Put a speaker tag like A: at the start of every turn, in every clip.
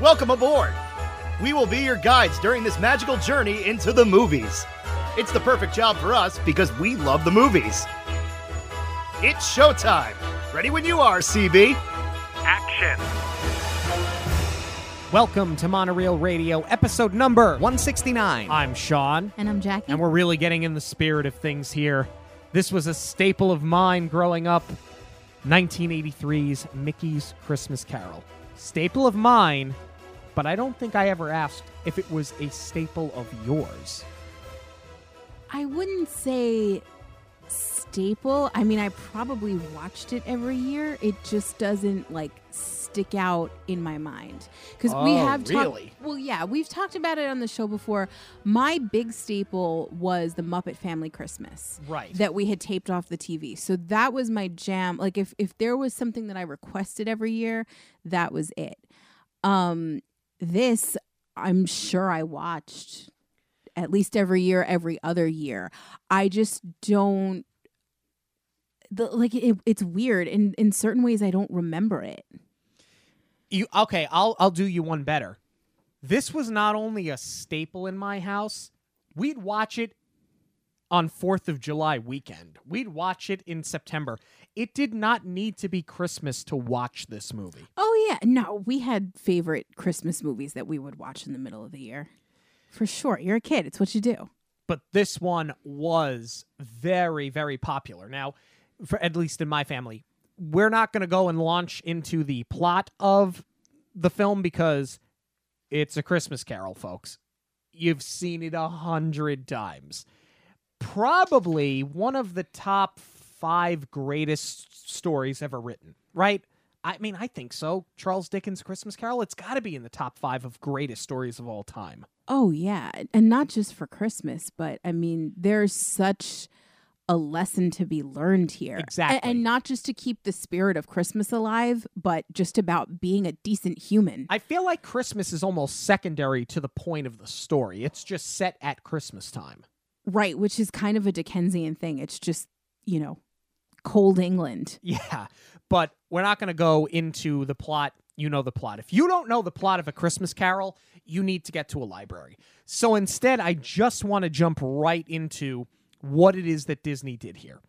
A: Welcome aboard! We will be your guides during this magical journey into the movies. It's the perfect job for us because we love the movies. It's showtime! Ready when you are, CB!
B: Action!
C: Welcome to Monorail Radio, episode number
D: 169.
C: I'm Sean,
E: And I'm Jackie.
C: and we're really getting in the spirit of things here. This was a staple of mine growing up 1983's Mickey's Christmas Carol. Staple of mine, but I don't think I ever asked if it was a staple of yours.
E: I wouldn't say staple. I mean, I probably watched it every year. It just doesn't like stick out in my mind because we
C: Oh,
E: have talked.
C: really?
E: Well, yeah, we've talked about it on the show before. My big staple was the Muppet Family Christmas.
C: Right.
E: That we had taped off the TV. So that was my jam. Like if if there was something that I requested every year, that was it. Um this I'm sure I watched at least every year, every other year. I just don't the like it, it's weird in in certain ways I don't remember it.
C: You okay? I'll I'll do you one better. This was not only a staple in my house. We'd watch it on 4th of July weekend. We'd watch it in September. It did not need to be Christmas to watch this movie.
E: Oh yeah, no, we had favorite Christmas movies that we would watch in the middle of the year. For sure. You're a kid. It's what you do.
C: But this one was very very popular. Now, for at least in my family, we're not going to go and launch into the plot of the film because it's a Christmas Carol, folks. You've seen it a hundred times. Probably one of the top five greatest stories ever written, right? I mean, I think so. Charles Dickens' Christmas Carol, it's got to be in the top five of greatest stories of all time.
E: Oh yeah, and not just for Christmas, but I mean, there's such a lesson to be learned here. A-
C: Exactly.
E: And, not just to keep the spirit of Christmas alive, but just about being a decent human.
C: I feel like Christmas is almost secondary to the point of the story. It's just set at Christmas time.
E: right, which is kind of a Dickensian thing. It's just, you know, cold England.
C: Yeah, but we're not going to go into the plot. You know the plot. If you don't know the plot of A Christmas Carol, you need to get to a library. So instead, I just want to jump right into what it is that Disney did here.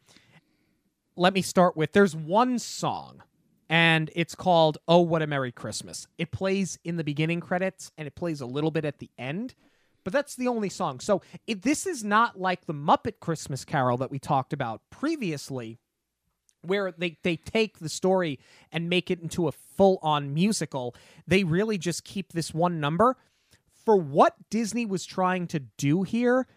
C: Let me start with there's one song, and it's called Oh, What a Merry Christmas. It plays in the beginning credits and it plays a little bit at the end. But that's the only song. So this is not like the Muppet Christmas Carol that we talked about previously, where they, they take the story and make it into a full on musical. They really just keep this one number. For what Disney was trying to do here,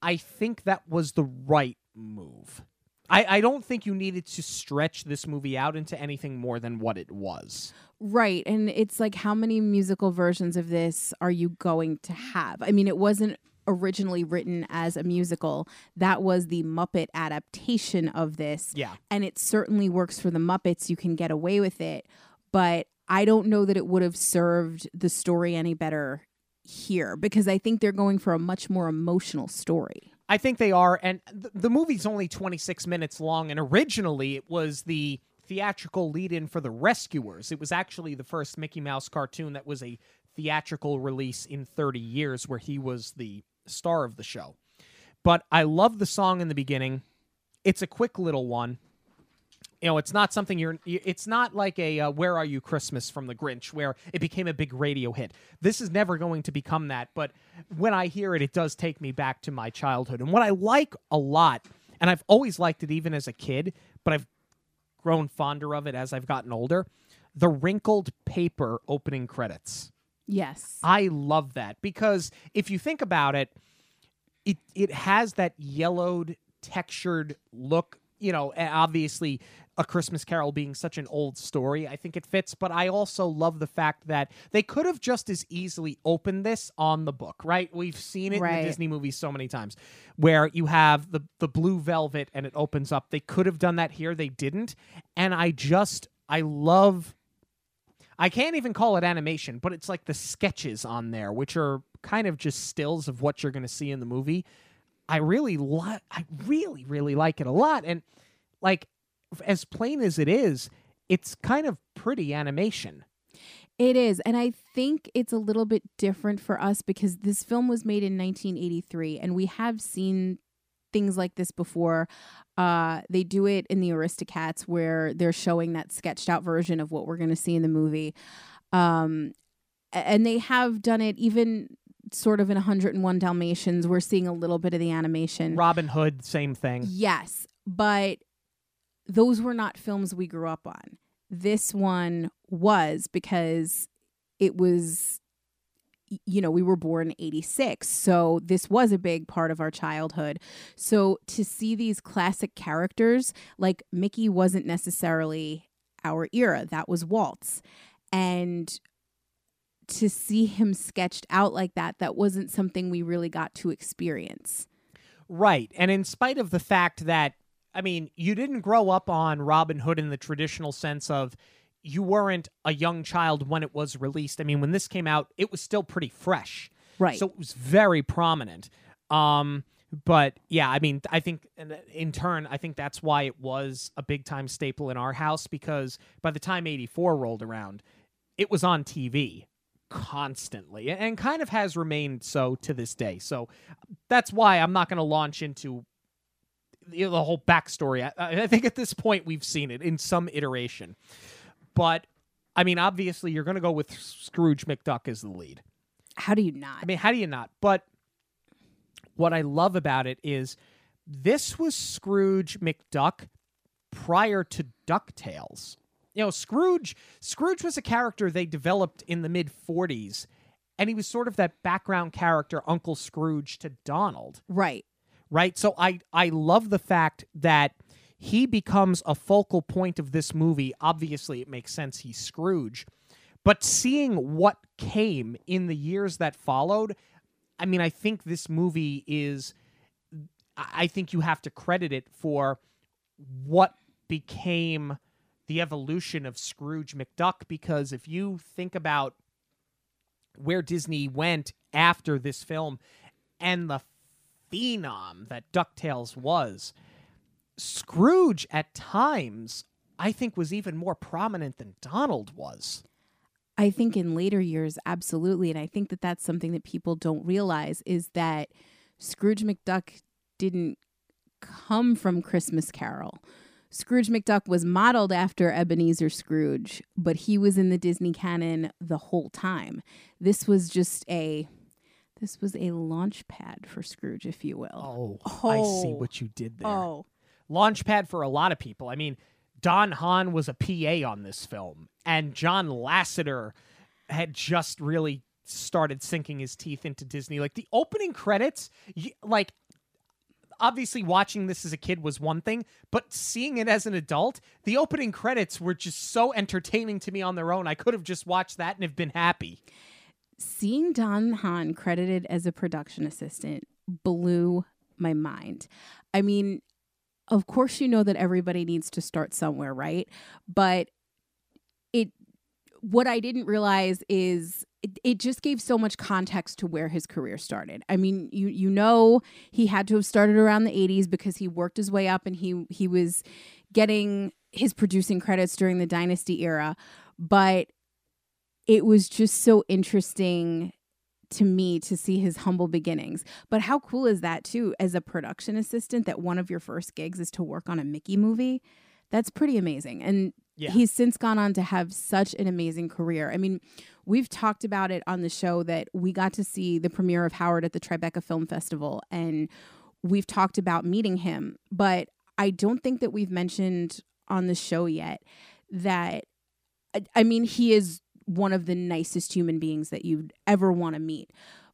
C: I think that was the right move. I, I don't think you needed to stretch this movie out into anything more than what it was.
E: Right. And it's like, how many musical versions of this are you going to have? I mean, it wasn't originally written as a musical, that was the Muppet adaptation of this.
C: Yeah.
E: And it certainly works for the Muppets. You can get away with it. But I don't know that it would have served the story any better here because I think they're going for a much more emotional story.
C: I think they are, and th- the movie's only 26 minutes long, and originally it was the theatrical lead in for The Rescuers. It was actually the first Mickey Mouse cartoon that was a theatrical release in 30 years where he was the star of the show. But I love the song in the beginning. It's a quick little one. You know, it's not something you're. It's not like a uh, "Where Are You Christmas" from the Grinch, where it became a big radio hit. This is never going to become that. But when I hear it, it does take me back to my childhood. And what I like a lot, and I've always liked it even as a kid, but I've grown fonder of it as I've gotten older. The wrinkled paper opening credits.
E: Yes.
C: I love that because if you think about it, it it has that yellowed textured look. You know, obviously, a Christmas Carol being such an old story, I think it fits. But I also love the fact that they could have just as easily opened this on the book, right? We've seen it in the Disney movies so many times, where you have the the blue velvet and it opens up. They could have done that here, they didn't, and I just I love I can't even call it animation, but it's like the sketches on there, which are kind of just stills of what you're going to see in the movie. I really I really, really like it a lot. And like, as plain as it is, it's kind of pretty animation.
E: It is. And I think it's a little bit different for us because this film was made in 1983 and we have seen things like this before. Uh, they do it in the Aristocats where they're showing that sketched out version of what we're going to see in the movie. Um, and they have done it even sort of in 101 Dalmatians. We're seeing a little bit of the animation.
C: Robin Hood, same thing.
E: Yes, but those were not films we grew up on. This one was because it was you know, we were born 86. So this was a big part of our childhood. So to see these classic characters, like Mickey wasn't necessarily our era, that was Walt's. And to see him sketched out like that, that wasn't something we really got to experience.
C: Right. And in spite of the fact that, I mean, you didn't grow up on Robin Hood in the traditional sense of you weren't a young child when it was released. I mean, when this came out, it was still pretty fresh.
E: Right.
C: So it was very prominent. Um, but yeah, I mean, I think in turn, I think that's why it was a big time staple in our house because by the time 84 rolled around, it was on TV constantly and kind of has remained so to this day. So that's why I'm not going to launch into the whole backstory. I, I think at this point we've seen it in some iteration. But I mean, obviously, you're going to go with Scrooge McDuck as the lead.
E: How do you not?
C: I mean, how do you not? But what I love about it is this was Scrooge McDuck prior to DuckTales. You know, Scrooge Scrooge was a character they developed in the mid 40s and he was sort of that background character Uncle Scrooge to Donald.
E: Right.
C: Right? So I I love the fact that he becomes a focal point of this movie. Obviously, it makes sense he's Scrooge. But seeing what came in the years that followed, I mean, I think this movie is. I think you have to credit it for what became the evolution of Scrooge McDuck because if you think about where Disney went after this film and the phenom that DuckTales was, Scrooge at times, I think, was even more prominent than Donald was.
E: I think in later years, absolutely. And I think that that's something that people don't realize is that Scrooge McDuck didn't come from Christmas Carol. Scrooge McDuck was modeled after Ebenezer Scrooge, but he was in the Disney canon the whole time. This was just a this was a launch pad for Scrooge, if you will.
C: Oh, oh. I see oh. what you did there.
E: Oh,
C: launchpad for a lot of people. I mean, Don Hahn was a PA on this film, and John Lasseter had just really started sinking his teeth into Disney. Like the opening credits, like obviously watching this as a kid was one thing, but seeing it as an adult, the opening credits were just so entertaining to me on their own. I could have just watched that and have been happy.
E: Seeing Don Hahn credited as a production assistant blew my mind. I mean, of course you know that everybody needs to start somewhere, right? But it what I didn't realize is it, it, just gave so much context to where his career started. I mean, you you know he had to have started around the 80s because he worked his way up and he he was getting his producing credits during the dynasty era, but it was just so interesting to me to see his humble beginnings. But how cool is that too as a production assistant that one of your first gigs is to work on a Mickey movie? That's pretty amazing. And yeah. he's since gone on to have such an amazing career. I mean, we've talked about it on the show that we got to see the premiere of Howard at the Tribeca Film Festival and we've talked about meeting him, but I don't think that we've mentioned on the show yet that I mean, he is one of the nicest human beings that you'd ever want to meet.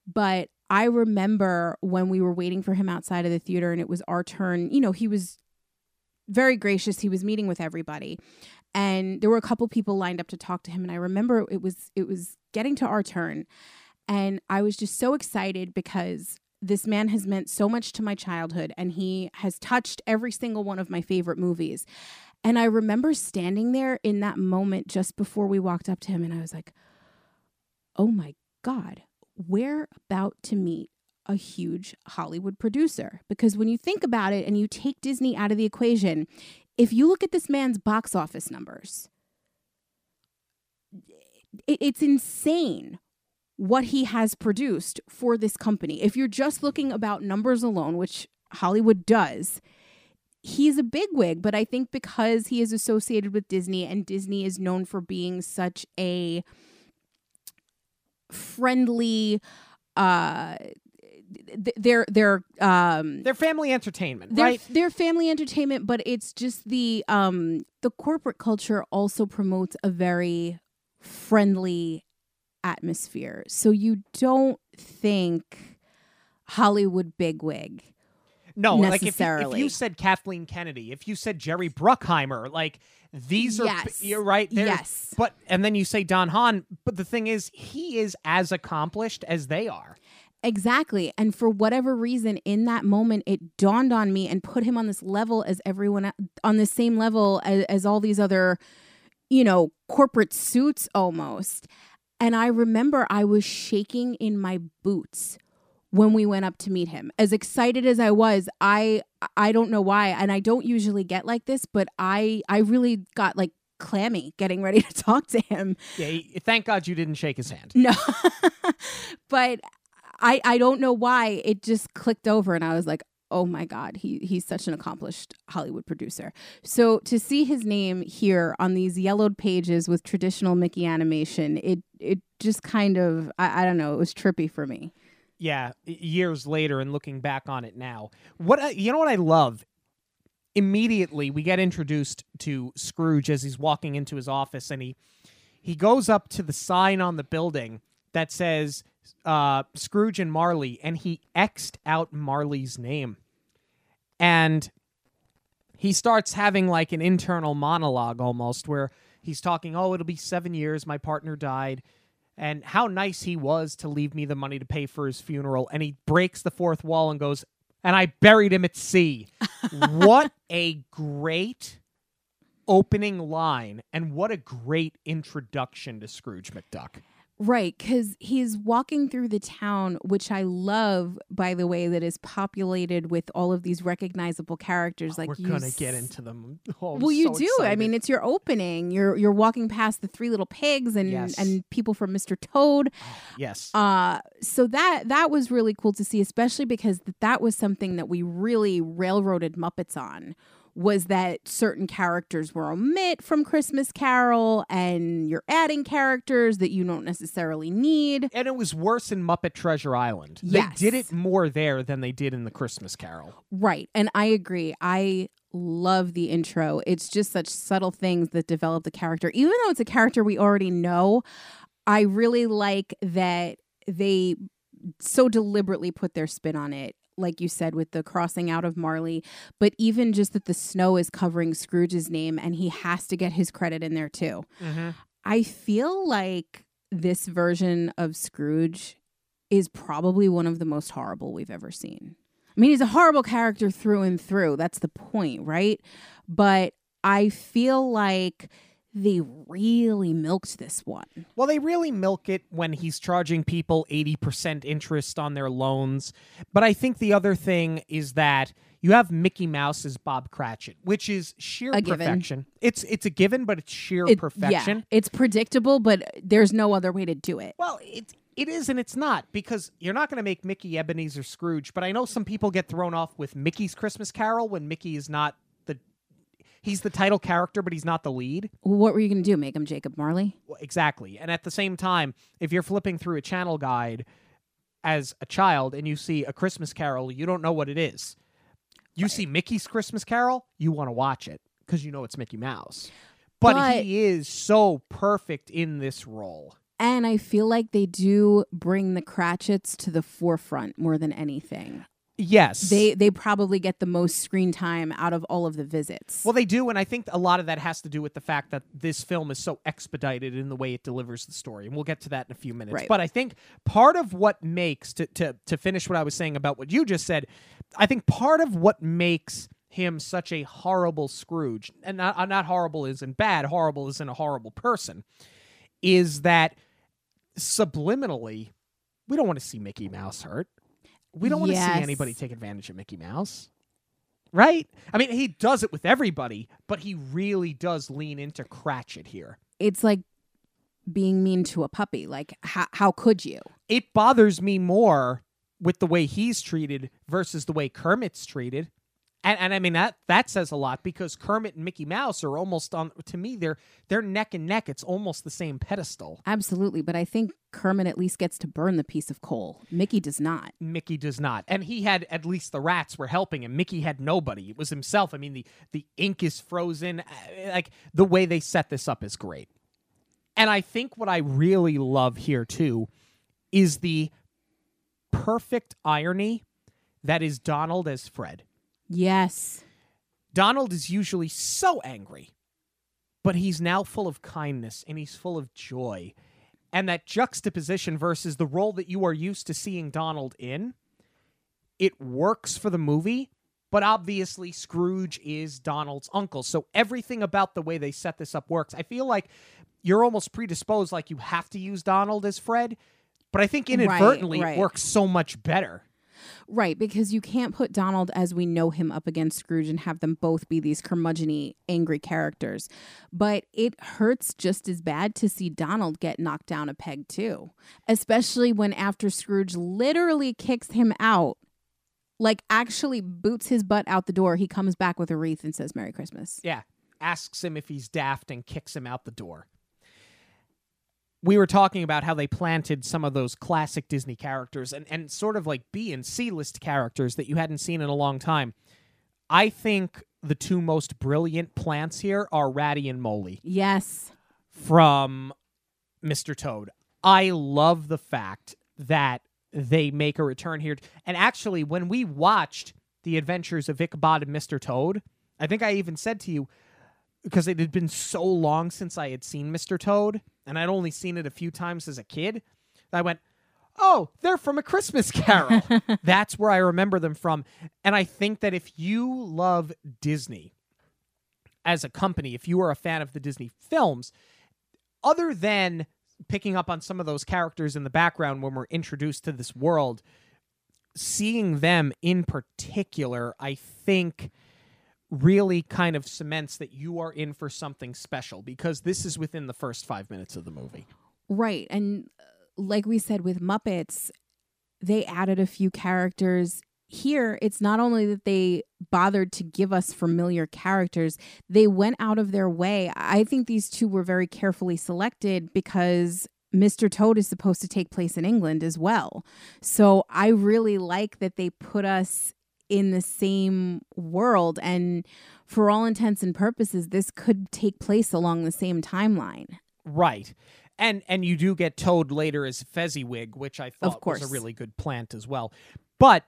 E: But I remember when we were waiting for him outside of the theater and it was our turn, you know, he was very gracious. He was meeting with everybody. And there were a couple people lined up to talk to him and I remember it was it was getting to our turn and I was just so excited because this man has meant so much to my childhood and he has touched every single one of my favorite movies. And I remember standing there in that moment just before we walked up to him, and I was like, oh my God, we're about to meet a huge Hollywood producer. Because when you think about it and you take Disney out of the equation, if you look at this man's box office numbers, it's insane what he has produced for this company. If you're just looking about numbers alone, which Hollywood does, he's a bigwig, but I think because he is associated with Disney and Disney is known for being such a friendly uh th- they're they're um
C: They're family entertainment,
E: they're,
C: right?
E: they're family entertainment, but it's just the um the corporate culture also promotes a very friendly atmosphere. So you don't think Hollywood bigwig.
C: No, like if you, if you said Kathleen Kennedy, if you said Jerry Bruckheimer, like these are
E: Yes.
C: you're right.
E: Yes.
C: But and then you say Don Hahn, but the thing is, he is as accomplished as they are.
E: Exactly. And for whatever reason, in that moment, it dawned on me and put him on this level as everyone on the same level as, as all these other, you know, corporate suits almost. And I remember I was shaking in my boots when we went up to meet him. As excited as I was, I I don't know why, and I don't usually get like this, but I I really got like clammy getting ready to talk to him.
C: Yeah. he- thank God you didn't shake his hand.
E: No. but I I don't know why it just clicked over and I was like, "Oh my god, he he's such an accomplished Hollywood producer." So to see his name here on these yellowed pages with traditional Mickey animation, it it just kind of I, I don't know, it was trippy for me.
C: Yeah years later and looking back on it now. What I, you know what i love? Immediately we get introduced to scrooge as he's walking into his office and he he goes up to the sign on the building that says uh, scrooge and marley and he xed out marley's name. And he starts having like an internal monologue almost where he's talking oh it'll be seven years. My partner died and how nice he was to leave me the money to pay for his funeral. And he breaks the fourth wall and goes, and I buried him at sea. what a great opening line, and what a great introduction to Scrooge McDuck.
E: Right, because he's walking through the town, which I love, by the way, that is populated with all of these recognizable characters. Like
C: We're gonna
E: s-
C: get into them. Oh,
E: well, you do. I mean, it's your opening. You're you're walking past the three little pigs and
C: Yes.
E: and people from Mr. Toad.
C: yes,
E: Uh, so that that was really cool to see, especially because th- that was something that we really railroaded Muppets on. Was that certain characters were omit from Christmas Carol, and you're adding characters that you don't necessarily need.
C: and it was worse in Muppet Treasure Island.
E: Yes.
C: They did it more there than they did in the Christmas Carol.
E: Right. And I agree. I love the intro. It's just such subtle things that develop the character. Even though it's a character we already know, I really like that they so deliberately put their spin on it. Like you said, with the crossing out of Marley, but even just that the snow is covering Scrooge's name and he has to get his credit in there too. Mm-hmm. I feel like this version of Scrooge is probably one of the most horrible we've ever seen. I mean, he's a horrible character through and through. That's the point, right? But I feel like they really milked this one.
C: Well, they really milk it when he's charging people 80% interest on their loans. But I think the other thing is that you have Mickey Mouse as Bob Cratchit, which is sheer perfection. It's it's a given, but it's sheer
E: It-
C: perfection.
E: Yeah, it's predictable, but there's no other way to do it.
C: Well, it it is and it's not because you're not going to make Mickey Ebenezer Scrooge, but I know some people get thrown off with Mickey's Christmas Carol when Mickey is not he's the title character but he's not the lead.
E: What were you going to do? Make him Jacob Marley?
C: Well, Exactly. And at the same time, if you're flipping through a channel guide as a child and you see a Christmas Carol, you don't know what it is. You see Mickey's Christmas Carol, you want to watch it because you know it's Mickey Mouse. But,
E: But-
C: he is so perfect in this role.
E: And I feel like they do bring the Cratchits to the forefront more than anything.
C: Yes.
E: They they probably get the most screen time out of all of the visits.
C: Well, they do, and I think a lot of that has to do with the fact that this film is so expedited in the way it delivers the story, and we'll get to that in a few minutes.
E: Right.
C: But I think part of what makes to to to finish what I was saying about what you just said, I think part of what makes him such a horrible Scrooge, and not uh, not horrible isn't bad, horrible isn't a horrible person, is that subliminally we don't want to see Mickey Mouse hurt. We don't want to
E: Yes.
C: see anybody take advantage of Mickey Mouse. Right? I mean, he does it with everybody, but he really does lean into Cratchit here.
E: it's like being mean to a puppy. Like, how how could you?
C: It bothers me more with the way he's treated versus the way Kermit's treated. And, and I mean that that says a lot because Kermit and Mickey Mouse are almost on to me they're they're neck and neck. It's almost the same pedestal.
E: Absolutely, but I think Kermit at least gets to burn the piece of coal. Mickey does not.
C: Mickey does not. And he had at least the rats were helping him. Mickey had nobody. It was himself. I mean the the ink is frozen. Uh, Like the way they set this up is great. And I think what I really love here too is the perfect irony that is Donald as Fred.
E: Yes.
C: Donald is usually so angry, but he's now full of kindness and he's full of joy. And that juxtaposition versus the role that you are used to seeing Donald in, it works for the movie, but obviously Scrooge is Donald's uncle. So everything about the way they set this up works. I feel like you're almost predisposed, like you have to use Donald as Fred, but I think inadvertently
E: right.
C: it works so much better.
E: Right, because you can't put Donald as we know him up against Scrooge and have them both be these curmudgeony, angry characters. But it hurts just as bad to see Donald get knocked down a peg, too. Especially when after Scrooge literally kicks him out, like actually boots his butt out the door, he comes back with a wreath and says, Merry Christmas.
C: Yeah. Asks him if he's daft and kicks him out the door. We were talking about how they planted some of those classic Disney characters and, and sort of like B and C list characters that you hadn't seen in a long time. I think the two most brilliant plants here are Ratty and Moley
E: Yes.
C: from Mr. Toad. I love the fact that they make a return here. And actually, when we watched The Adventures of Ichabod and Mr. Toad, I think I even said to you, because it had been so long since I had seen Mr. Toad, and I'd only seen it a few times as a kid, I went, Oh, they're from a Christmas Carol. That's where I remember them from. And I think that if you love Disney as a company, if you are a fan of the Disney films, other than picking up on some of those characters in the background when we're introduced to this world, seeing them in particular, I think really kind of cements that you are in for something special because this is within the first five minutes of the movie.
E: Right. And uh, like we said with Muppets, they added a few characters. Here, it's not only that they bothered to give us familiar characters, they went out of their way. I think these two were very carefully selected because Mr. Toad is supposed to take place in England as well. So I really like that they put us in the same world. And for all intents and purposes, this could take place along the same timeline.
C: Right. And and you do get Toad later as Fezziwig, which I thought was
E: course.
C: a really good plant as well. But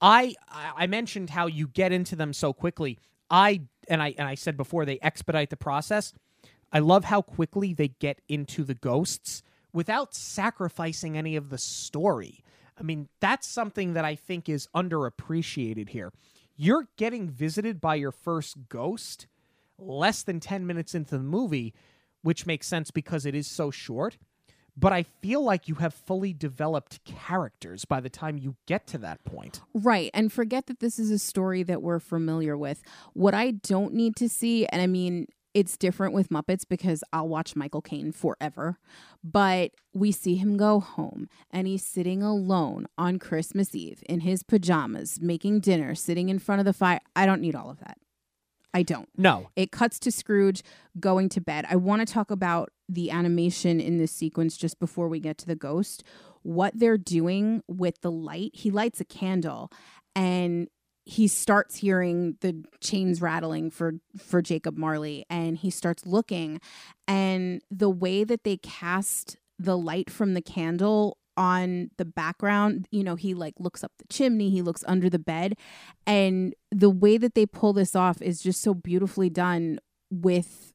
C: I I I mentioned how you get into them so quickly. I and I and I said before they expedite the process. I love how quickly they get into the ghosts without sacrificing any of the story. I mean, that's something that I think is underappreciated here. You're getting visited by your first ghost less than 10 minutes into the movie, which makes sense because it is so short. But I feel like you have fully developed characters by the time you get to that point.
E: Right. And forget that this is a story that we're familiar with. What I don't need to see, and I mean, it's different with Muppets because I'll watch Michael Caine forever, but we see him go home and he's sitting alone on Christmas Eve in his pajamas, making dinner, sitting in front of the fire. I don't need all of that. I don't.
C: No.
E: It cuts to Scrooge going to bed. I want to talk about the animation in this sequence just before we get to the ghost. What they're doing with the light. He lights a candle and he starts hearing the chains rattling for for Jacob Marley and he starts looking and the way that they cast the light from the candle on the background you know he like looks up the chimney he looks under the bed and the way that they pull this off is just so beautifully done with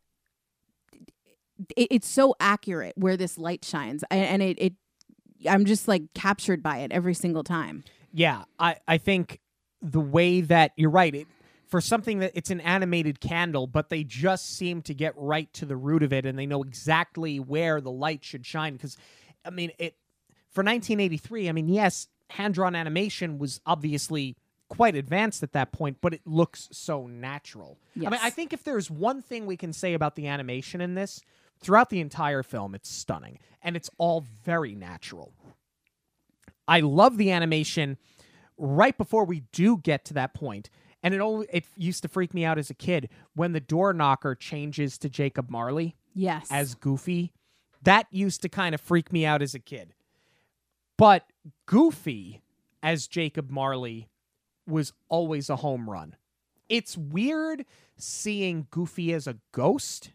E: it, it's so accurate where this light shines and, and it, it i'm just like captured by it every single time.
C: Yeah, I, I think the way that you're right, it for something that it's an animated candle, but they just seem to get right to the root of it and they know exactly where the light should shine. Because I mean it for 1983, I mean, yes, hand drawn animation was obviously quite advanced at that point, but it looks so natural. I mean, I think if there's one thing we can say about the animation in this, throughout the entire film, it's stunning and it's all very natural. I love the animation right before we do get to that. And it only it used to freak me out as a kid when the door knocker changes to Jacob Marley
E: Yes.
C: as Goofy. That used to kind of freak me out as a kid. But Goofy as Jacob Marley was always a home run. It's weird seeing Goofy as a ghost,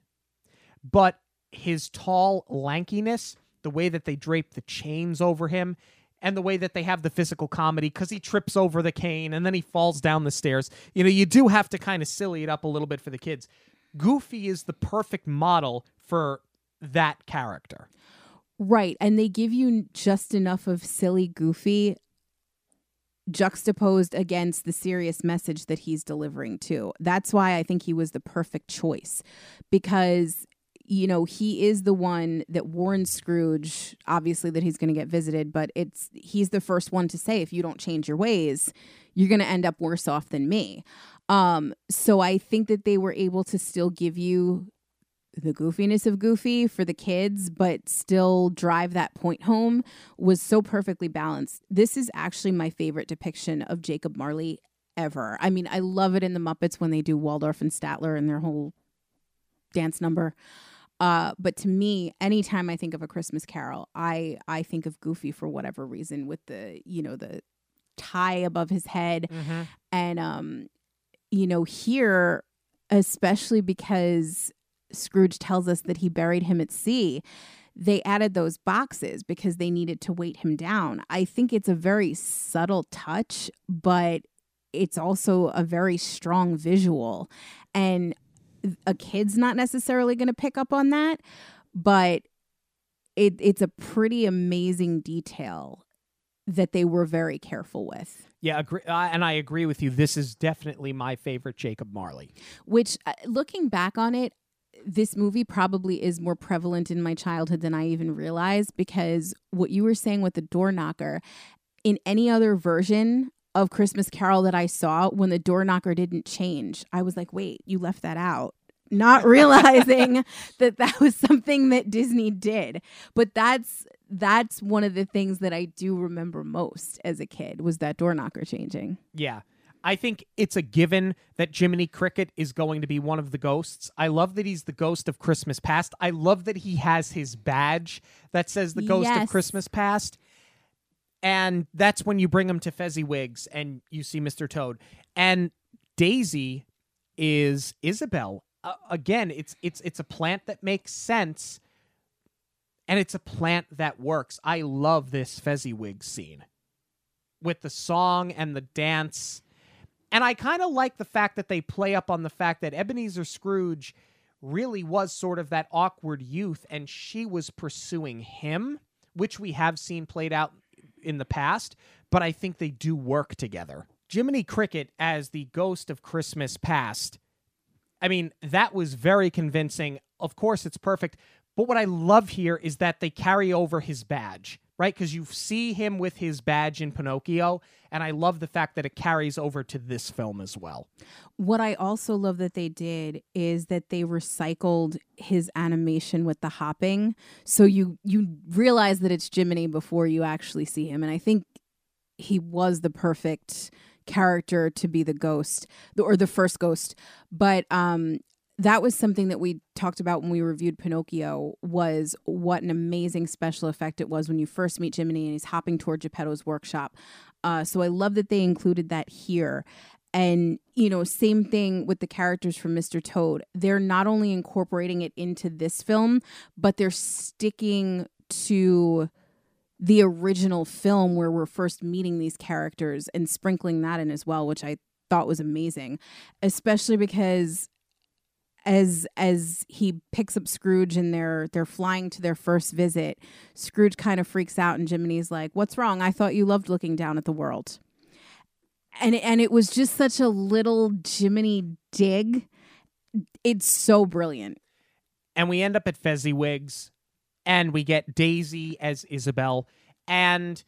C: but his tall lankiness, the way that they drape the chains over him, and the way that they have the physical comedy because he trips over the cane and then he falls down the stairs. You know, you do have to kind of silly it up a little bit for the kids. Goofy is the perfect model for that character.
E: Right. And they give you just enough of silly goofy juxtaposed against the serious message that he's delivering too. That's why I think he was the perfect choice because you know, he is the one that warns Scrooge obviously that he's going to get visited, but it's he's the first one to say if you don't change your ways, you're going to end up worse off than me. Um so I think that they were able to still give you the goofiness of Goofy for the kids, but still drive that point home was so perfectly balanced. This is actually my favorite depiction of Jacob Marley ever. I mean, I love it in the Muppets when they do Waldorf and Statler and their whole dance number. Uh, but to me, anytime I think of a Christmas Carol, I I think of Goofy for whatever reason, with the you know the tie above his head, and um, you know here, especially because Scrooge tells us that he buried him at sea. They added those boxes because they needed to weight him down. I think it's a very subtle touch, but it's also a very strong visual. And a kid's not necessarily going to pick up on that, but it, it's a pretty amazing detail that they were very careful with.
C: Yeah, agree, uh, and I agree with you. This is definitely my favorite Jacob Marley.
E: which uh, looking back on it this movie probably is more prevalent in my childhood than I even realized because what you were saying with the door knocker in any other version of Christmas Carol that I saw when the door knocker didn't change I was like wait you left that out not realizing that that was something that Disney did but that's that's one of the things that I do remember most as a kid was that door knocker changing
C: Yeah. I think it's a given that Jiminy Cricket is going to be one of the ghosts. I love that he's the ghost of Christmas past. I love that he has his badge that says the ghost of Christmas past. And that's when you bring him to Fezziwigs and you see Mr. Toad. And Daisy is Isabel. Uh, again, it's it's it's a plant that makes sense and it's a plant that works. I love this Fezziwig scene with the song and the dance. And I kind of like the fact that they play up on the fact that Ebenezer Scrooge really was sort of that awkward youth and she was pursuing him, which we have seen played out in the past, but I think they do work together. Jiminy Cricket as the ghost of Christmas past. I mean, that was very convincing. Of course, it's perfect. But what I love here is that they carry over his badge, right? Because you see him with his badge in Pinocchio. And I love the fact that it carries over to this film as well.
E: What I also love that they did is that they recycled his animation with the hopping. So you you realize that it's Jiminy before you actually see him. And I think he was the perfect character to be the ghost or the first ghost. But um that was something that we talked about when we reviewed Pinocchio was what an amazing special effect it was when you first meet Jiminy and he's hopping toward Geppetto's workshop. Uh, so I love that they included that here. And, you know, same thing with the characters from Mr. Toad. They're not only incorporating it into this film, but they're sticking to the original film where we're first meeting these characters and sprinkling that in as well, which I thought was amazing, especially because as as he picks up Scrooge and they're they're flying to their first visit, Scrooge kind of freaks out and Jiminy's like, "What's wrong? I thought you loved looking down at the world." And and it was just such a little Jiminy dig. It's so brilliant.
C: and we end up at Fezziwigs, and we get Daisy as Isabel, and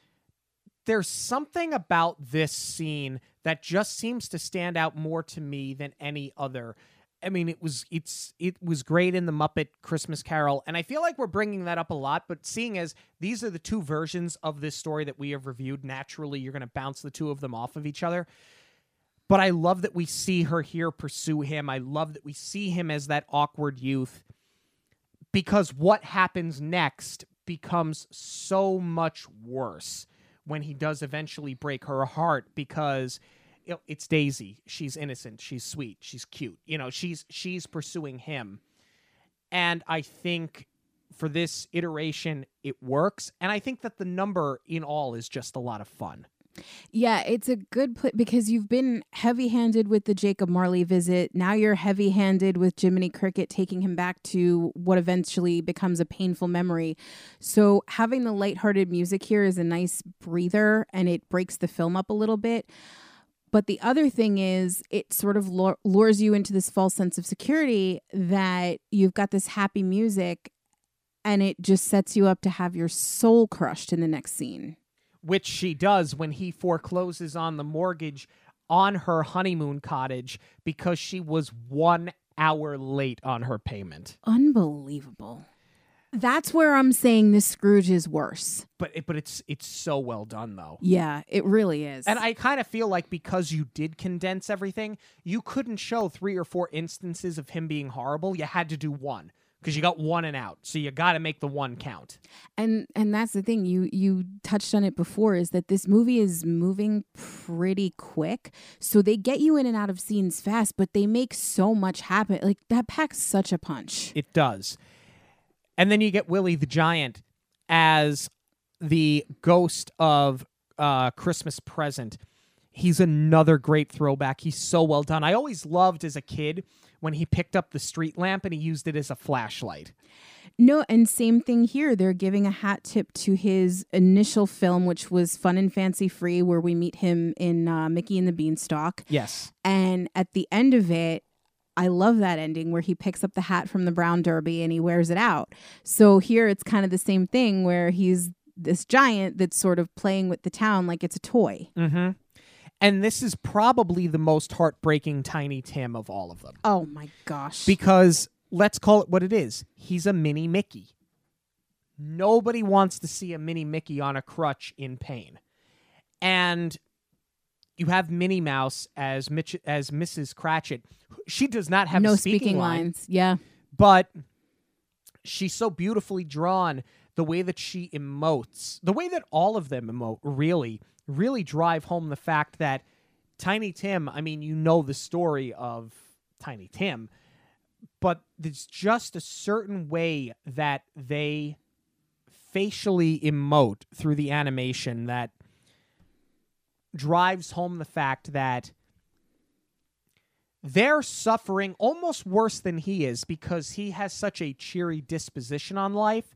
C: there's something about this scene that just seems to stand out more to me than any other. I mean, it was it's it was great in the Muppet Christmas Carol, and I feel like we're bringing that up a lot. But seeing as these are the two versions of this story that we have reviewed, naturally you're going to bounce the two of them off of each other. But I love that we see her here pursue him. I love that we see him as that awkward youth because what happens next becomes so much worse when he does eventually break her heart because you know, it's Daisy. She's innocent. She's sweet. She's cute. You know, she's she's pursuing him. And I think for this iteration it works and I think that the number in all is just a lot of fun.
E: Yeah, it's a good pl- because you've been heavy handed with the Jacob Marley visit. Now you're heavy handed with Jiminy Cricket taking him back to what eventually becomes a painful memory. So having the lighthearted music here is a nice breather and it breaks the film up a little bit. But the other thing is, it sort of lures you into this false sense of security that you've got this happy music and it just sets you up to have your soul crushed in the next scene
C: which she does when he forecloses on the mortgage on her honeymoon cottage because she was one hour late on her payment.
E: Unbelievable. That's where I'm saying this Scrooge is worse.
C: But it, but it's it's so well done though.
E: Yeah, it really is.
C: And I kind of feel like because you did condense everything, you couldn't show three or four instances of him being horrible. You had to do one because you got one and out. So you got to make the one count.
E: And and that's the thing you you touched on it before is that this movie is moving pretty quick. So they get you in and out of scenes fast, but they make so much happen. Like that packs such a punch.
C: It does. And then you get Willie the Giant as the ghost of uh, Christmas present. He's another great throwback. He's so well done. I always loved as a kid when he picked up the street lamp and he used it as a flashlight.
E: No, and same thing here. They're giving a hat tip to his initial film, which was Fun and Fancy Free, where we meet him in uh, Mickey and the Beanstalk.
C: Yes.
E: And at the end of it, I love that ending where he picks up the hat from the Brown Derby and he wears it out. So here it's kind of the same thing where he's this giant that's sort of playing with the town like it's a toy.
C: Mm-hmm. And this is probably the most heartbreaking Tiny Tim of all of them.
E: Oh my gosh.
C: Because let's call it what it is he's a mini Mickey. Nobody wants to see a mini Mickey on a crutch in pain. And you have Minnie Mouse as Mitch as Mrs. Cratchit. She does not have
E: no
C: speaking,
E: speaking
C: line,
E: lines. Yeah.
C: But she's so beautifully drawn the way that she emotes, the way that all of them emote, really really drive home the fact that Tiny Tim, I mean, you know the story of Tiny Tim, but there's just a certain way that they facially emote through the animation that drives home the fact that they're suffering almost worse than he is because he has such a cheery disposition on life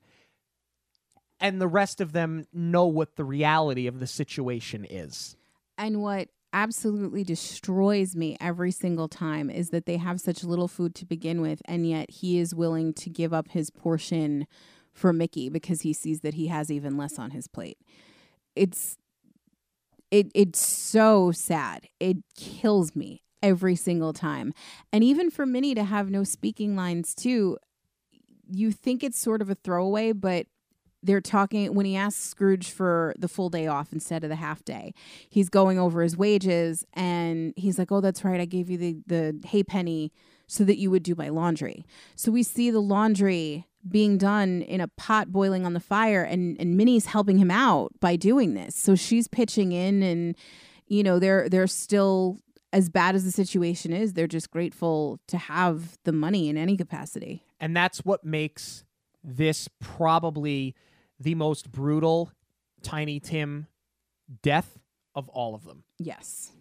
C: and the rest of them know what the reality of the situation is.
E: And what absolutely destroys me every single time is that they have such little food to begin with, and yet he is willing to give up his portion for Mickey because he sees that he has even less on his plate. It's it it's so sad. It kills me every single time. And even for Minnie to have no speaking lines too, you think it's sort of a throwaway, but they're talking when he asks Scrooge for the full day off instead of the half day. He's going over his wages and he's like, "Oh, that's right. I gave you the the hay penny so that you would do my laundry." So we see the laundry being done in a pot boiling on the fire and and Minnie's helping him out by doing this. So she's pitching in and you know, they're they're still as bad as the situation is, they're just grateful to have the money in any capacity.
C: And that's what makes this probably the most brutal Tiny Tim death of all of them.
E: Yes.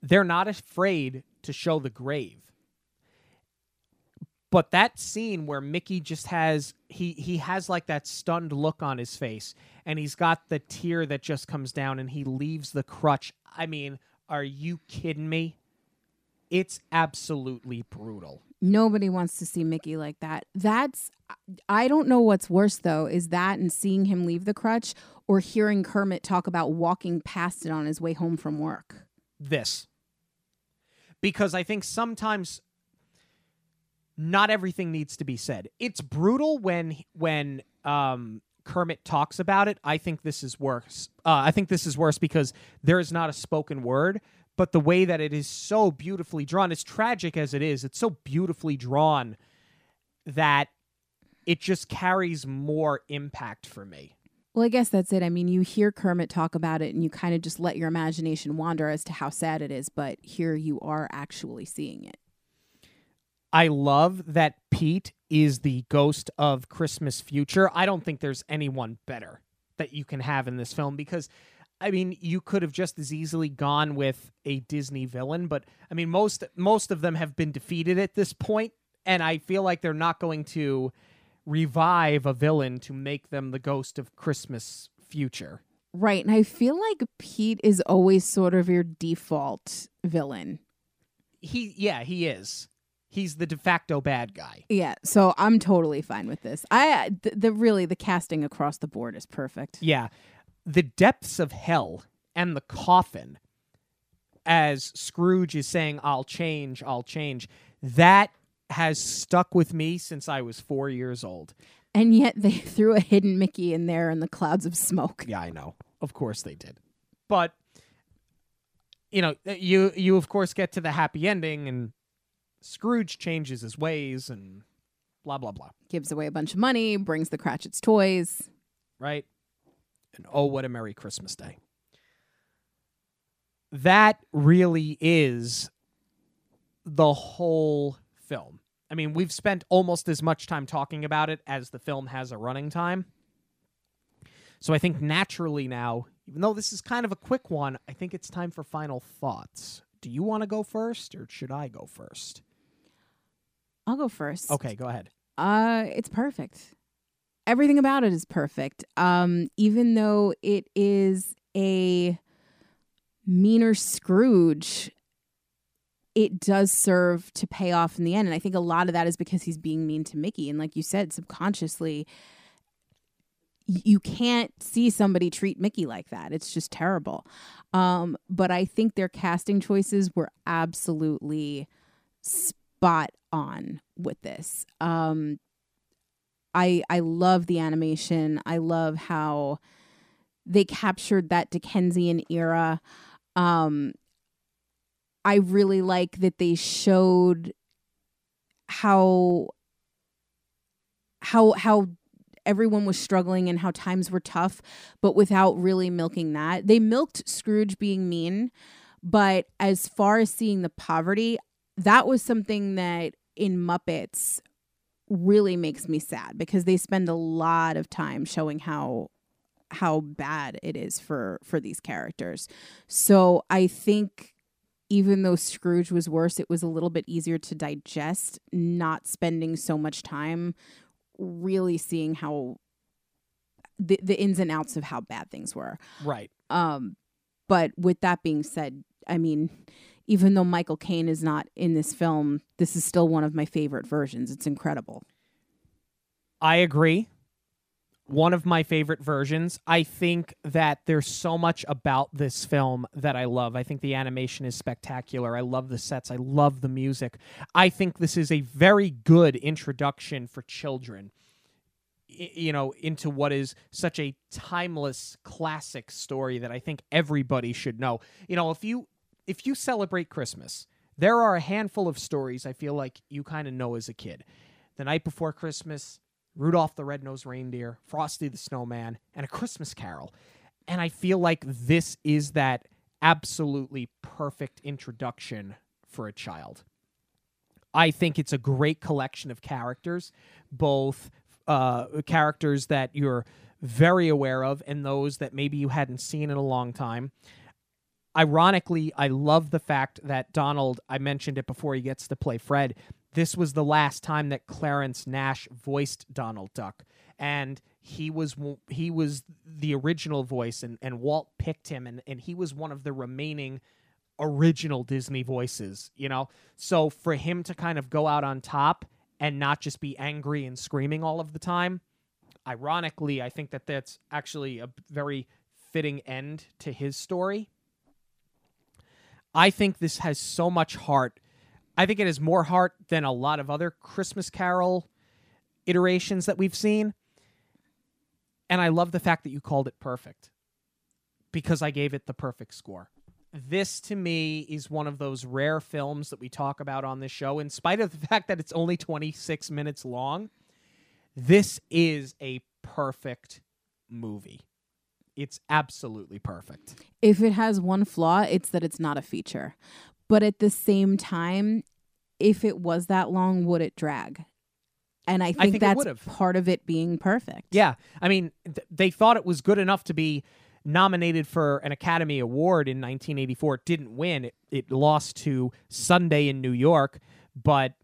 C: They're not afraid to show the grave. But that scene where Mickey just has he he has like that stunned look on his face and he's got the tear that just comes down and he leaves the crutch. I mean, are you kidding me? It's absolutely brutal.
E: Nobody wants to see Mickey like that. That's I don't know what's worse though, is that and seeing him leave the crutch or hearing Kermit talk about walking past it on his way home from work.
C: This. Because I think sometimes not everything needs to be said. It's brutal when when um Kermit talks about it. I think this is worse. Uh, I think this is worse because there is not a spoken word, but the way that it is so beautifully drawn, as tragic as it is, it's so beautifully drawn that it just carries more impact for me.
E: Well, I guess that's it. I mean, you hear Kermit talk about it and you kind of just let your imagination wander as to how sad it is, but here you are actually seeing it.
C: I love that Pete is the ghost of Christmas future. I don't think there's anyone better that you can have in this film because I mean, you could have just as easily gone with a Disney villain, but I mean most most of them have been defeated at this point and I feel like they're not going to revive a villain to make them the ghost of Christmas future.
E: Right. And I feel like Pete is always sort of your default villain.
C: He yeah, he is he's the de facto bad guy.
E: Yeah, so I'm totally fine with this. I uh, the, the really the casting across the board is perfect.
C: Yeah. The depths of hell and the coffin as Scrooge is saying I'll change, I'll change. That has stuck with me since I was 4 years old.
E: And yet they threw a hidden Mickey in there in the clouds of smoke.
C: Yeah, I know. Of course they did. But you know, you you of course get to the happy ending and Scrooge changes his ways and blah blah blah.
E: Gives away a bunch of money, brings the Cratchit's toys.
C: Right? And oh what a Merry Christmas Day. That really is the whole film. I mean, we've spent almost as much time talking about it as the film has a running time. So I think naturally now, even though this is kind of a quick one, I think it's time for final thoughts. Do you want to go first or should I go first?
E: I'll go first.
C: Okay, go ahead.
E: Uh, it's perfect. Everything about it is perfect. Um, even though it is a meaner Scrooge, it does serve to pay off in the end. And I think a lot of that is because he's being mean to Mickey. And like you said, subconsciously, you can't see somebody treat Mickey like that. It's just terrible. Um, but I think their casting choices were absolutely spot on with this. Um, I I love the animation. I love how they captured that Dickensian era. Um, I really like that they showed how how how everyone was struggling and how times were tough, but without really milking that. They milked Scrooge being mean, but as far as seeing the poverty, that was something that in Muppets really makes me sad because they spend a lot of time showing how how bad it is for for these characters. So I think even though Scrooge was worse, it was a little bit easier to digest, not spending so much time really seeing how the the ins and outs of how bad things were.
C: Right.
E: Um but with that being said, I mean, even though Michael Caine is not in this film, this is still one of my favorite versions. It's incredible.
C: I agree. One of my favorite versions. I think that there's so much about this film that I love. I think the animation is spectacular. I love the sets. I love the music. I think this is a very good introduction for children you know into what is such a timeless classic story that I think everybody should know. You know, if you if you celebrate Christmas, there are a handful of stories I feel like you kind of know as a kid. The night before Christmas, Rudolph the Red-Nosed Reindeer, Frosty the Snowman, and A Christmas Carol. And I feel like this is that absolutely perfect introduction for a child. I think it's a great collection of characters, both uh, characters that you're very aware of and those that maybe you hadn't seen in a long time ironically, I love the fact that Donald, I mentioned it before he gets to play Fred, this was the last time that Clarence Nash voiced Donald Duck. And he was he was the original voice and, and Walt picked him and, and he was one of the remaining original Disney voices, you know? So for him to kind of go out on top and not just be angry and screaming all of the time, ironically, I think that that's actually a very fitting end to his story I think this has so much heart. I think it has more heart than a lot of other Christmas Carol iterations that we've seen. And I love the fact that you called it perfect because I gave it the perfect score. This to me is one of those rare films that we talk about on this show, in spite of the fact that it's only 26 minutes long. This is a perfect movie. It's absolutely perfect.
E: If it has one flaw, it's that it's not a feature. But at the same time, if it was that long, would it drag? And I think,
C: think
E: that's part of it being perfect.
C: Yeah. I mean, th- they thought it was good enough to be nominated for an Academy Award in 1984. It didn't win. It, it lost to Sunday in New York. But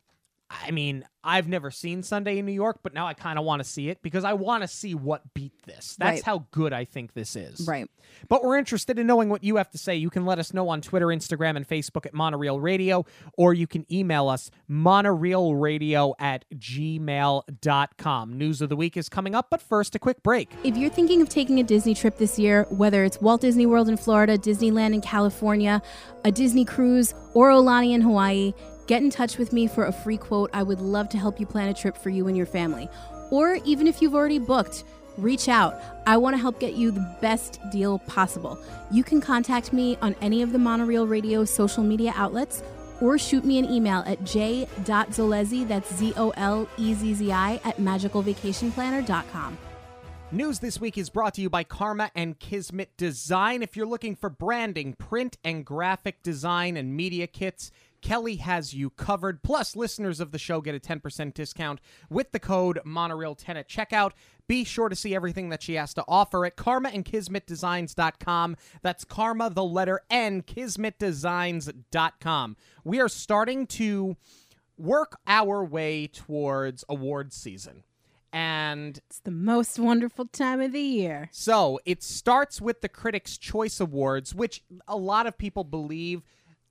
C: I mean, I've never seen Sunday in New York, but now I kind of want to see it because I want to see what beat this. That's
E: Right.
C: how good I think this is.
E: Right.
C: But we're interested in knowing what you have to say. You can let us know on Twitter, Instagram, and Facebook at Monorail Radio, or you can email us monorailradio at gmail.com. News of the week is coming up, but first, a quick break.
E: If you're thinking of taking a Disney trip this year, whether it's Walt Disney World in Florida, Disneyland in California, a Disney cruise, or Aulani in Hawaii, get in touch with me for a free quote. I would love to help you plan a trip for you and your family. Or even if you've already booked, reach out. I want to help get you the best deal possible. You can contact me on any of the Monorail Radio social media outlets or shoot me an email at j.zolezzi, that's Z O L E Z Z I, at magicalvacationplanner.com.
C: News this week is brought to you by Karma and Kismet Design. If you're looking for branding, print and graphic design, and media kits, Kelly has you covered. Plus, listeners of the show get a 10% discount with the code Monorail10 at checkout. Be sure to see everything that she has to offer at karmaandkismetdesigns.com. That's karma, the letter N, kismetdesigns.com. We are starting to work our way towards award season. And
E: It's the most wonderful time of the year.
C: so it starts with the Critics' Choice Awards, which a lot of people believe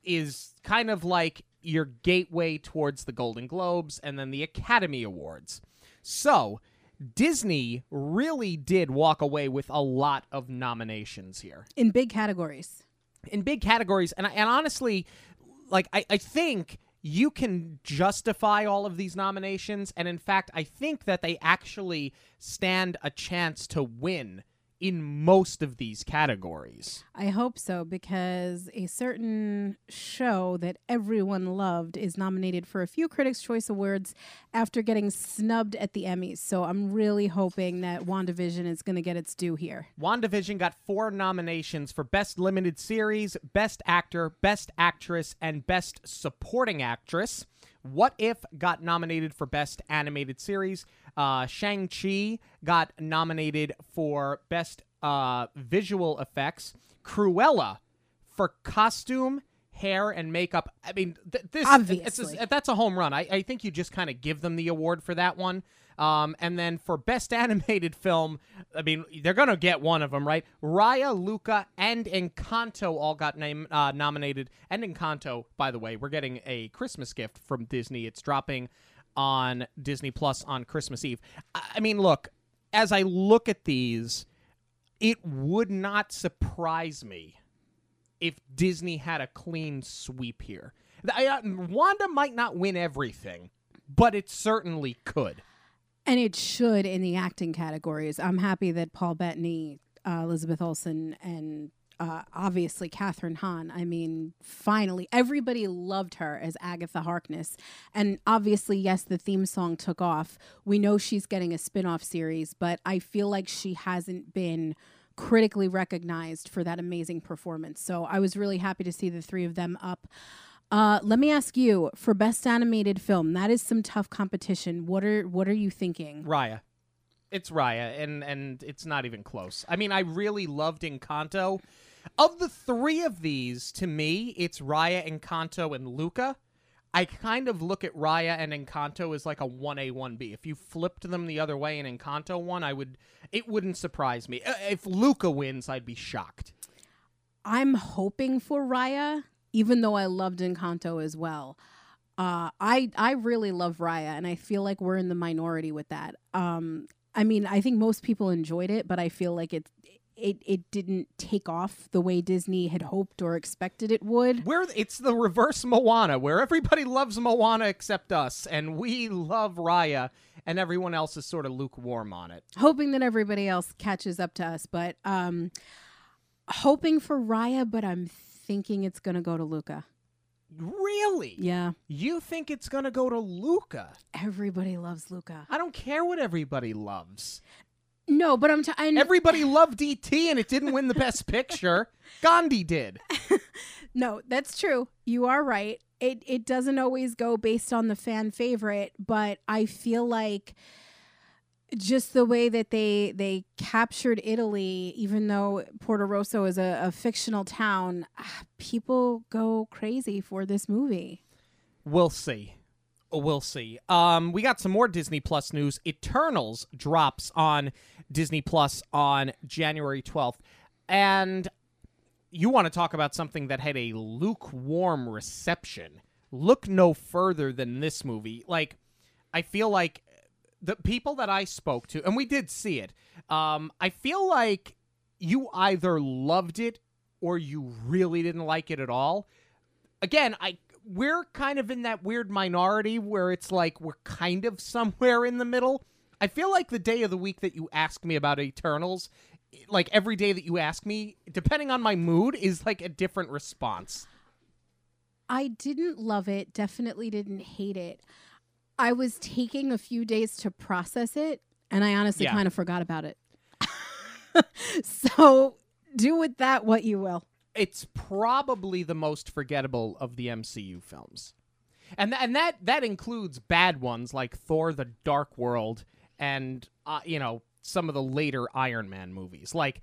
C: is kind of like your gateway towards the Golden Globes and then the Academy Awards. So Disney really did walk away with a lot of nominations here
E: In big categories.
C: in big categories and and honestly like I, I think you can justify all of these nominations and in fact I think that they actually stand a chance to win in most of these categories.
E: I hope so because a certain show that everyone loved is nominated for a few Critics' Choice Awards after getting snubbed at the Emmys. So I'm really hoping that WandaVision is going to get its due here.
C: WandaVision got four nominations for Best Limited Series, Best Actor, Best Actress, and Best Supporting Actress. What If got nominated for Best Animated Series. Uh, Shang-Chi got nominated for Best uh, Visual Effects. Cruella for Costume, Hair, and Makeup. I mean, th- this it's
E: Obviously.
C: a- that's a home run. I, I think you just kind of give them the award for that one. Um, and then for best animated film, I mean, they're gonna get one of them, right? Raya, Luca, and Encanto all got name, uh, nominated. And Encanto, by the way, we're getting a Christmas gift from Disney. It's dropping on Disney Plus on Christmas Eve. I, I mean, look, as I look at these, it would not surprise me if Disney had a clean sweep here. I- uh, Wanda might not win everything, but it certainly could.
E: And it should in the acting categories. I'm happy that Paul Bettany, uh, Elizabeth Olsen, and uh, obviously Kathryn Hahn. I mean, finally, everybody loved her as Agatha Harkness. And obviously, yes, the theme song took off. We know she's getting a spin off series, but I feel like she hasn't been critically recognized for that amazing performance. So I was really happy to see the three of them up. Uh, let me ask you for best animated film. That is some tough competition. What are what are you thinking?
C: Raya. It's Raya, and and it's not even close. I mean, I really loved Encanto. Of the three of these, to me, it's Raya, Encanto, and Luca. I kind of look at Raya and Encanto as like a one A one B. If you flipped them the other way and Encanto won, I would. It wouldn't surprise me. Uh, If Luca wins, I'd be shocked.
E: I'm hoping for Raya, even though I loved Encanto as well. Uh, I I really love Raya, and I feel like we're in the minority with that. Um, I mean, I think most people enjoyed it, but I feel like it's it it didn't take off the way Disney had hoped or expected it would.
C: We're it's the reverse Moana, where everybody loves Moana except us, and we love Raya, and everyone else is sort of lukewarm on it.
E: Hoping that everybody else catches up to us, but um hoping for Raya, but I'm thinking it's gonna go to Luca.
C: Really?
E: Yeah.
C: You think it's gonna go to Luca?
E: Everybody loves Luca.
C: I don't care what everybody loves.
E: No, but I'm t- I kn-
C: Everybody loved E.T., and it didn't win the Best Picture. Gandhi did.
E: No, that's true. You are right. It it doesn't always go based on the fan favorite, but I feel like just the way that they they captured Italy, even though Portorosso is a, a fictional town, ah, people go crazy for this movie.
C: We'll see. We'll see. Um, we got some more Disney Plus news. Eternals drops on Disney Plus on January 12th. And you want to talk about something that had a lukewarm reception. Look no further than this movie. Like, I feel like the people that I spoke to, and we did see it, um, I feel like you either loved it or you really didn't like it at all. Again, I we're kind of in that weird minority where it's like we're kind of somewhere in the middle. I feel like the day of the week that you ask me about Eternals, like every day that you ask me, depending on my mood, is like a different response.
E: I didn't love it, definitely didn't hate it. I was taking a few days to process it, and I honestly
C: Yeah.
E: kind of forgot about it. so do with that what you will.
C: It's probably the most forgettable of the MCU films. And th- and that that includes bad ones like Thor the Dark World and uh, you know some of the later Iron Man movies. Like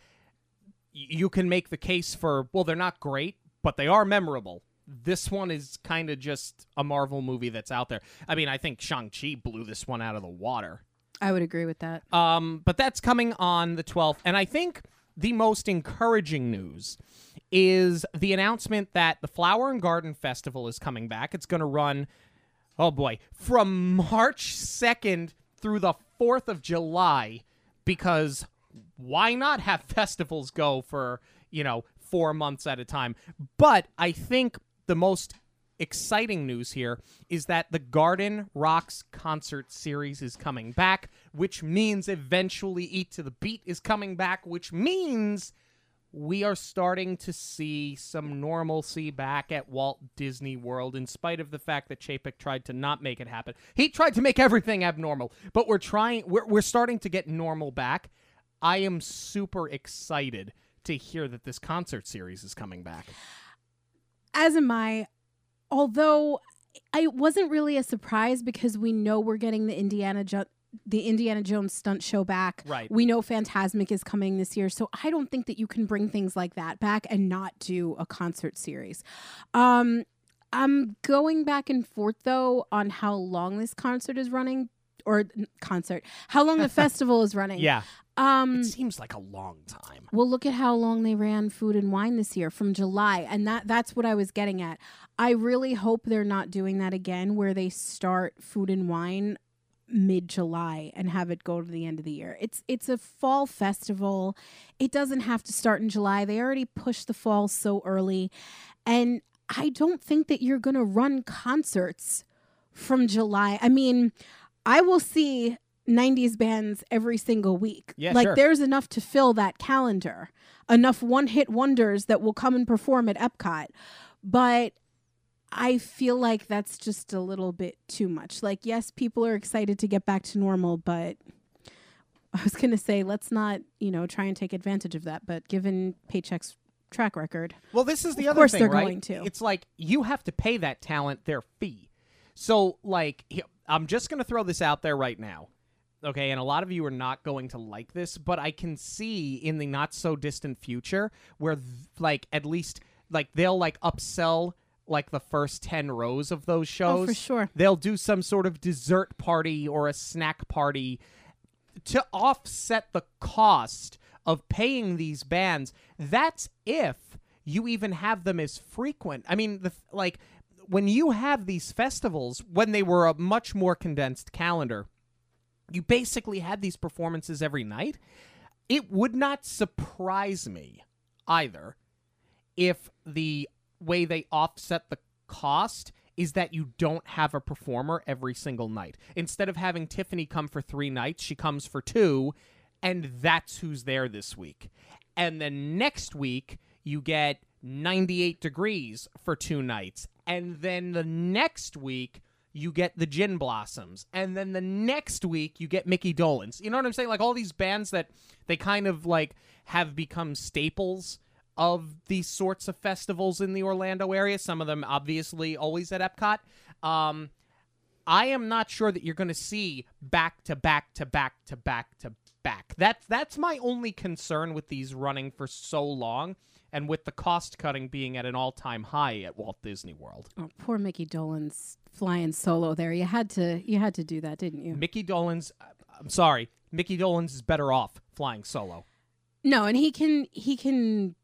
C: y- you can make the case for well they're not great, but they are memorable. This one is kind of just a Marvel movie that's out there. I mean, I think Shang-Chi blew this one out of the water.
E: I would agree with that.
C: Um, but that's coming on the 12th. And I think the most encouraging news is the announcement that the Flower and Garden Festival is coming back. It's going to run, oh boy, from March 2nd through the 4th of July because why not have festivals go for, you know, four months at a time? But I think the most exciting news here is that the Garden Rocks concert series is coming back, which means eventually Eat to the Beat is coming back, which means we are starting to see some normalcy back at Walt Disney World, in spite of the fact that Chapek tried to not make it happen. He tried to make everything abnormal, but we're trying. We're we're starting to get normal back. I am super excited to hear that this concert series is coming back.
E: As am I, although I wasn't really a surprise because we know we're getting the Indiana jo- the Indiana Jones stunt show back.
C: Right.
E: We know Fantasmic is coming this year, so I don't think that you can bring things like that back and not do a concert series. Um, I'm going back and forth though on how long this concert is running, or concert, how long the festival is running.
C: Yeah,
E: Um,
C: it seems like a long time.
E: well, look at how long they ran Food and Wine this year from July, and that that's what I was getting at. I really hope they're not doing that again, where they start Food and Wine mid July and have it go to the end of the year. It's it's a fall festival. It doesn't have to start in July. They already pushed the fall so early, and I don't think that you're going to run concerts from July. I mean, I will see 90s bands every single week.
C: Yeah,
E: like
C: sure.
E: there's enough to fill that calendar. Enough one-hit wonders that will come and perform at Epcot. But I feel like that's just a little bit too much. Like yes, people are excited to get back to normal, but I was going to say let's not, you know, try and take advantage of that, but given Paycheck's track record,
C: Well, this is the
E: Of
C: other
E: course
C: thing,
E: they're
C: right?
E: going to.
C: It's like you have to pay that talent their fee. So, like, I'm just going to throw this out there right now. Okay, and a lot of you are not going to like this, but I can see in the not so distant future where, th- like, at least, like, they'll like upsell like the first 10 rows of those shows.
E: Oh, for sure.
C: They'll do some sort of dessert party or a snack party to offset the cost of paying these bands. That's if you even have them as frequent. I mean, the like when you have these festivals when they were a much more condensed calendar, you basically had these performances every night. it would not surprise me either if the way they offset the cost is that you don't have a performer every single night. Instead of having Tiffany come for three nights, she comes for two, and that's who's there this week. And then next week, you get 98 degrees for two nights. And then the next week, you get the Gin Blossoms. And then the next week, you get Mickey Dolenz. You know what I'm saying? Like all these bands that they kind of like have become staples of these sorts of festivals in the Orlando area. Some of them obviously always at Epcot. Um, I am not sure that you're going to see back to back to back to back to back. That's that's my only concern with these running for so long and with the cost cutting being at an all-time high at Walt Disney World.
E: Oh, poor Mickey Dolenz flying solo there. You had to you had to do that, didn't you?
C: Mickey Dolenz uh, I'm sorry, Mickey Dolenz is better off flying solo.
E: No, and he can he can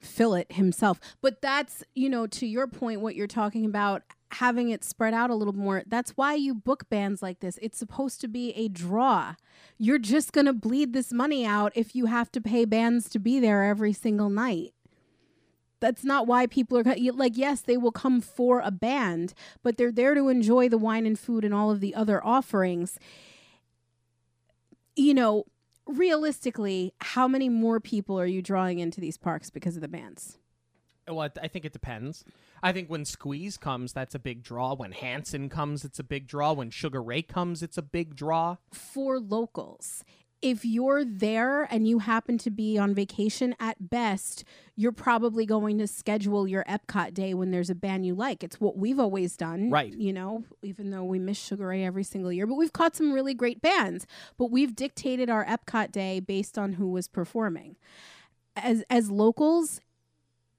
E: fill it himself. But that's, you know, to your point what you're talking about having it spread out a little more. That's why you book bands like this. It's supposed to be a draw. You're just going to bleed this money out if you have to pay bands to be there every single night that's not why people are like yes they will come for a band but they're there to enjoy the wine and food and all of the other offerings. You know realistically how many more people are you drawing into these parks because of the bands?
C: Well i think it depends. I think when squeeze comes that's a big draw. When hanson comes it's a big draw. When sugar ray comes it's a big draw.
E: For locals if you're there and you happen to be on vacation at best, you're probably going to schedule your Epcot day when there's a band you like. It's what we've always done.
C: Right.
E: You know, even though we miss Sugar Ray every single year, but we've caught some really great bands. But we've dictated our Epcot day based on who was performing. As as locals,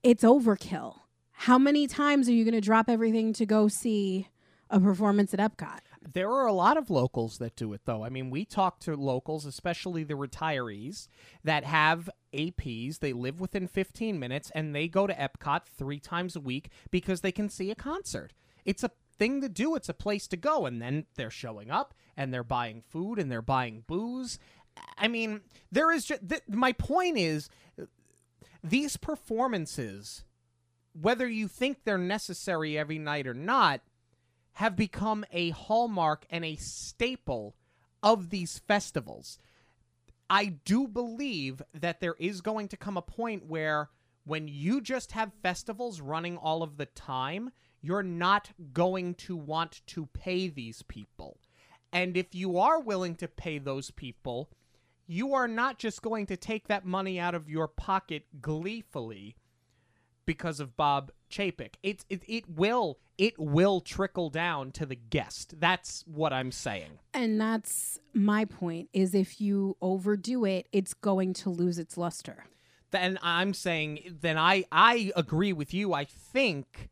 E: it's overkill. How many times are you going to drop everything to go see a performance at Epcot?
C: There are a lot of locals that do it, though. I mean, we talk to locals, especially the retirees, that have APs. They live within 15 minutes and they go to Epcot three times a week because they can see a concert. It's a thing to do, it's a place to go. And then they're showing up and they're buying food and they're buying booze. I mean, there is just, th- my point is these performances, whether you think they're necessary every night or not, have become a hallmark and a staple of these festivals. I do believe that there is going to come a point where when you just have festivals running all of the time, you're not going to want to pay these people. And if you are willing to pay those people, you are not just going to take that money out of your pocket gleefully because of Bob Chapek. It, it it will it will trickle down to the guest. That's what I'm saying.
E: And that's my point is if you overdo it, it's going to lose its luster.
C: Then I'm saying then I I agree with you. I think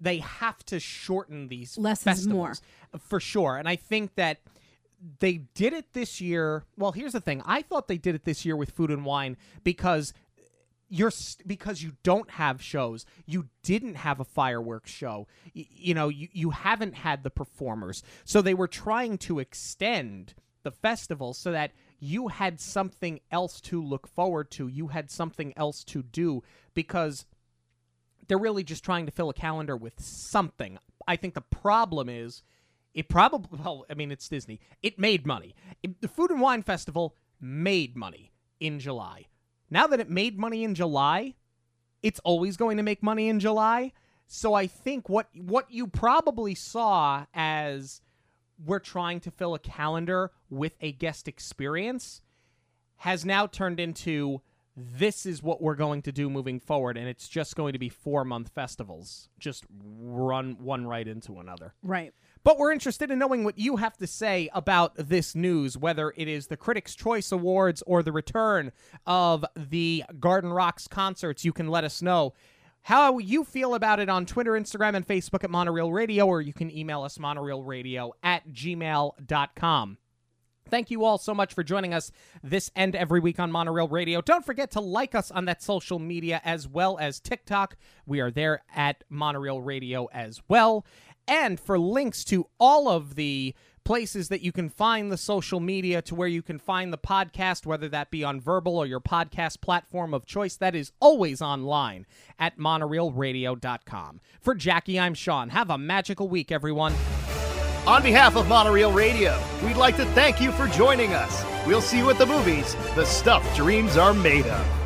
C: they have to shorten these
E: less
C: festivals,
E: is
C: more for sure. And I think that they did it this year. Well, here's the thing. I thought they did it this year with food and wine because you're st- because you don't have shows you didn't have a fireworks show y- you know you, you haven't had the performers. So they were trying to extend the festival so that you had something else to look forward to you had something else to do because they're really just trying to fill a calendar with something. I think the problem is it probably well i mean it's disney. It made money. It, the food and wine festival made money in july now that it made money in July, it's always going to make money in July. So I think what what you probably saw as we're trying to fill a calendar with a guest experience has now turned into this is what we're going to do moving forward and it's just going to be 4 month festivals just run one right into another.
E: Right.
C: But we're interested in knowing what you have to say about this news, whether it is the Critics' Choice Awards or the return of the Garden Rocks concerts. You can let us know how you feel about it on Twitter, Instagram, and Facebook at Monorail Radio, or you can email us monorailradio at gmail.com. Thank you all so much for joining us this and every week on Monorail Radio. Don't forget to like us on that social media as well as TikTok. We are there at Monorail Radio as well. And for links to all of the places that you can find the social media to where you can find the podcast, whether that be on Verbal or your podcast platform of choice, that is always online at monorailradio.com. For Jackie, I'm Sean. Have a magical week, everyone.
A: On behalf of Monorail Radio, we'd like to thank you for joining us. We'll see you at the movies, the stuff dreams are made of.